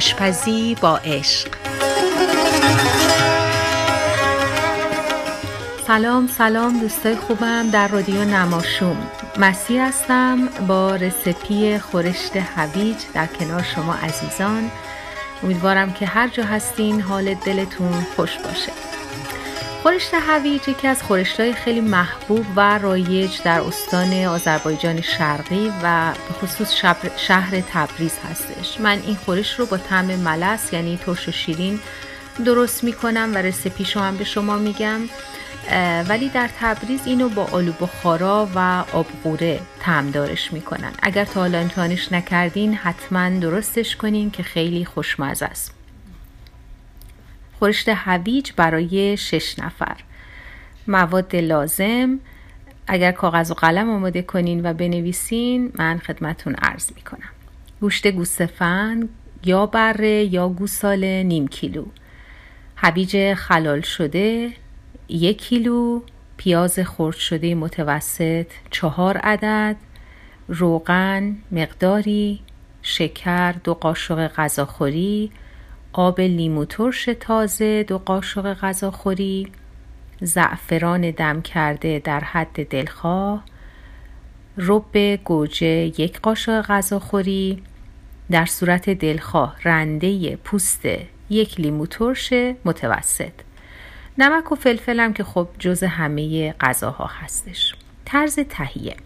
آشپزی با عشق. سلام سلام دوستای خوبم در رادیو نماشوم. مسیح هستم با رسپی خورشت هویج در کنار شما عزیزان. امیدوارم که هر جا هستین حال دلتون خوش باشه. خورشت هویج یکی از خورشتهای خیلی محبوب و رایج در استان آذربایجان شرقی و به خصوص شهر تبریز هستش. من این خورش رو با طعم ملس یعنی ترش و شیرین درست می‌کنم و رسپیشو هم به شما میگم. ولی در تبریز اینو با آلو بخارا و آبقوره دارش می‌کنن. اگر تا حالا امتحانش نکردین حتما درستش کنین که خیلی خوشمزه است. خورشت هویج برای شش نفر. مواد لازم اگر کاغذ و قلم آماده کنین و بنویسین من خدمتون عرض می‌کنم. گوشت گوسفند یا بره یا گوساله نیم کیلو. هویج خلال شده یک کیلو پیاز خرد شده متوسط چهار عدد روغن مقداری شکر دو قاشق غذاخوری آب لیمو ترش تازه دو قاشق غذاخوری زعفران دم کرده در حد دلخواه رب گوجه یک قاشق غذاخوری در صورت دلخواه رنده پوست یک لیمو ترش متوسط. نمک و فلفل که خب جز همه غذاها هستش. طرز تهیه.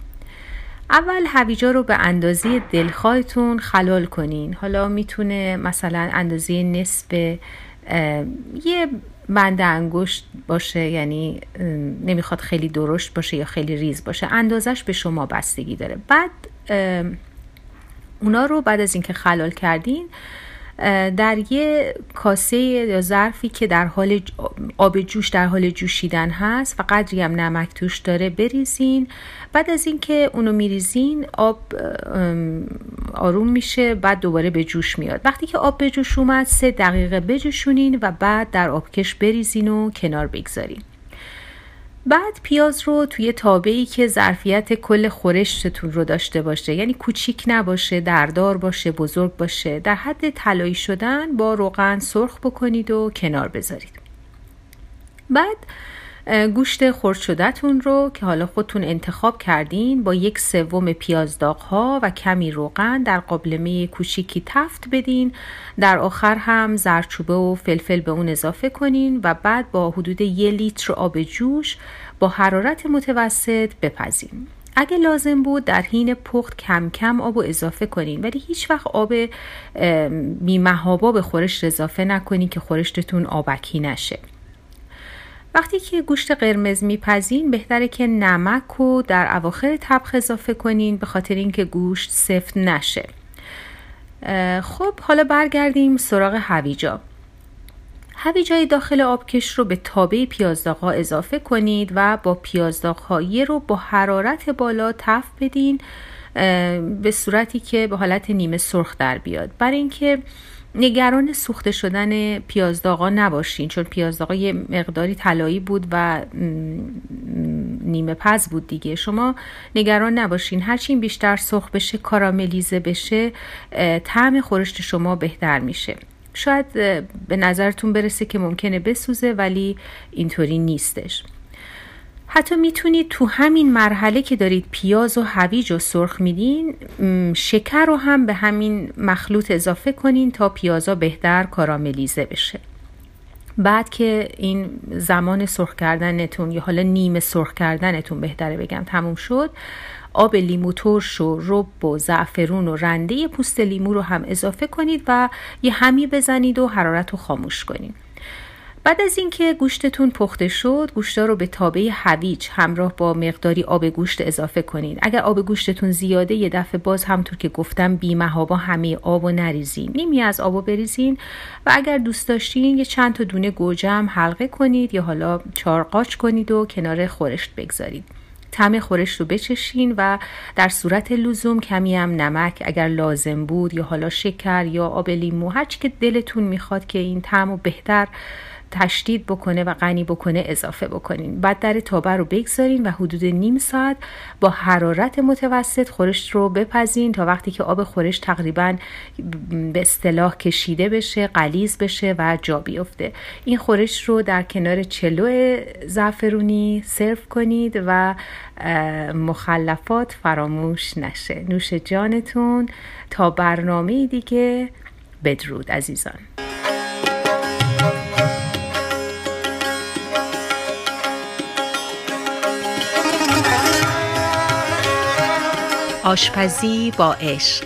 اول هویجا رو به اندازه دلخواهتون خلال کنین. حالا می‌تونه مثلا اندازه نصف یه بند انگشت باشه یعنی نمی‌خواد خیلی درشت باشه یا خیلی ریز باشه. اندازش به شما بستگی داره. بعد اونا رو بعد از اینکه خلال کردین در یه کاسه یا ظرفی که در حال آب جوش در حال جوشیدن هست و قدری هم نمک توش داره بریزین. بعد از اینکه اونو میریزین آب آروم میشه بعد دوباره به جوش میاد. وقتی که آب به جوش اومد سه دقیقه بجوشونین و بعد در آبکش بریزین و کنار بگذارین. بعد پیاز رو توی تابه ای که ظرفیت کل خورشتتون رو داشته باشه یعنی کوچیک نباشه دردار باشه بزرگ باشه در حد طلایی شدن با روغن سرخ بکنید و کنار بذارید. بعد گوشت خرد شدهتون رو که حالا خودتون انتخاب کردین با یک سوم پیاز ها و کمی روغن در قابلمه کوچیکی تفت بدین. در آخر هم زرچوبه و فلفل به اون اضافه کنین و بعد با حدود یک لیتر آب جوش با حرارت متوسط بپزین. اگه لازم بود در حین پخت کم کم آب و اضافه کنین ولی هیچ وقت آب بیمهابا به خورشت اضافه نکنین که خورشتتون آبکی نشه. وقتی که گوشت قرمز میپزین بهتره که نمک رو در اواخر طبخ اضافه کنین به خاطر اینکه گوشت سفت نشه. خب حالا برگردیم سراغ هویجا. هویجای داخل آبکش رو به تابه پیازداغ اضافه کنید و با پیازداغ رو با حرارت بالا تف بدین به صورتی که به حالت نیمه سرخ در بیاد. برای اینکه نگران سوخته شدن پیازداغا نباشین چون پیازداغا یه مقداری طلایی بود و نیمه پز بود دیگه. شما نگران نباشین هرچی این بیشتر سرخ بشه کاراملیزه بشه طعم خورشت شما بهتر میشه. شاید به نظرتون برسه که ممکنه بسوزه ولی اینطوری نیستش. حتی می‌تونید تو همین مرحله که دارید پیاز و هویج و سرخ میدین شکر رو هم به همین مخلوط اضافه کنین تا پیازا بهتر کاراملیزه بشه. بعد که این زمان سرخ کردنتون یا حالا نیمه سرخ کردنتون بهتره بگم تموم شد آب لیمو ترش و رب و زعفرون و رنده پوست لیمو رو هم اضافه کنید و یه همی بزنید و حرارت رو خاموش کنید. بعد از اینکه گوشتتون پخته شد گوشتا رو به تابه هویج همراه با مقداری آب گوشت اضافه کنید اگر آب گوشتتون زیاده یه دفعه باز همطور که گفتم بیمهابا همه آب و نریزین. نیمی از آبو بریزین و اگر دوست داشتین یه چند تا دونه گوجه هم حلقه کنید یا حالا چارقاچ کنید و کنار خورشت بگذارید. طعم خورشت رو بچشین و در صورت لزوم کمی هم نمک اگر لازم بود یا حالا شکر یا آب لیمو هرچی که دلتون می‌خواد که این طعم رو بهتر تشدید بکنه و غنی بکنه اضافه بکنین. بعد در تابه رو بگذارین و حدود نیم ساعت با حرارت متوسط خورش رو بپزین تا وقتی که آب خورش تقریبا به اصطلاح کشیده بشه قلیز بشه و جا بیفته. این خورش رو در کنار چلو زعفرونی سرو کنید و مخلفات فراموش نشه. نوش جانتون تا برنامه دیگه بدرود عزیزان. آشپزی با عشق.